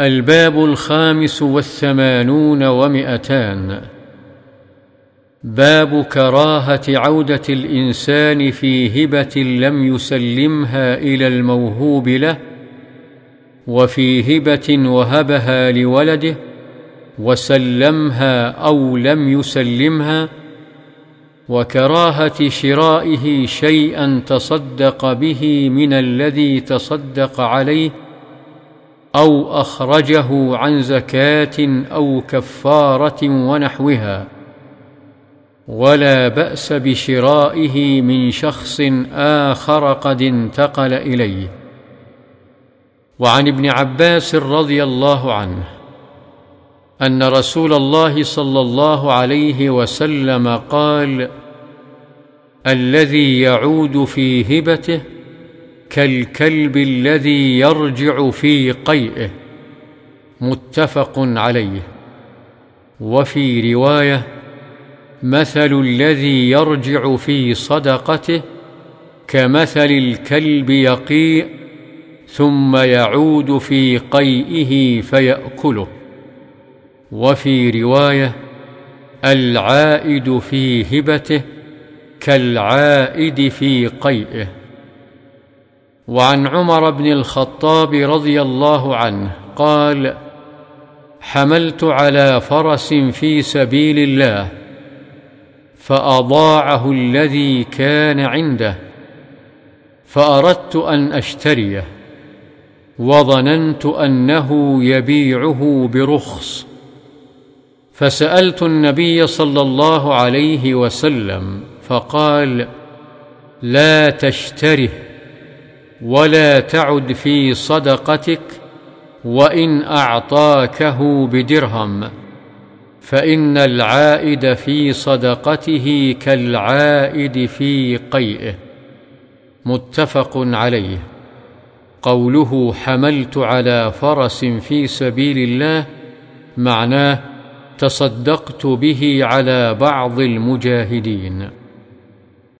الباب الخامس والثمانون ومئتان. باب كراهة عودة الإنسان في هبة لم يسلمها إلى الموهوب له وفي هبة وهبها لولده وسلمها أو لم يسلمها وكراهة شرائه شيئا تصدق به من الذي تصدق عليه أو أخرجه عن زكاة أو كفارة ونحوها ولا بأس بشرائه من شخص آخر قد انتقل إليه. وعن ابن عباس رضي الله عنه أن رسول الله صلى الله عليه وسلم قال الذي يعود في هبته كالكلب الذي يرجع في قيئه متفق عليه. وفي رواية مثل الذي يرجع في صدقته كمثل الكلب يقيء ثم يعود في قيئه فيأكله. وفي رواية العائد في هبته كالعائد في قيئه. وعن عمر بن الخطاب رضي الله عنه قال حملت على فرس في سبيل الله فأضاعه الذي كان عنده فأردت أن أشتريه وظننت أنه يبيعه برخص فسألت النبي صلى الله عليه وسلم فقال لا تشتره ولا تعد في صدقتك وإن أعطاكه بدرهم فإن العائد في صدقته كالعائد في قيئه. متفق عليه. قوله حملت على فرس في سبيل الله معناه تصدقت به على بعض المجاهدين.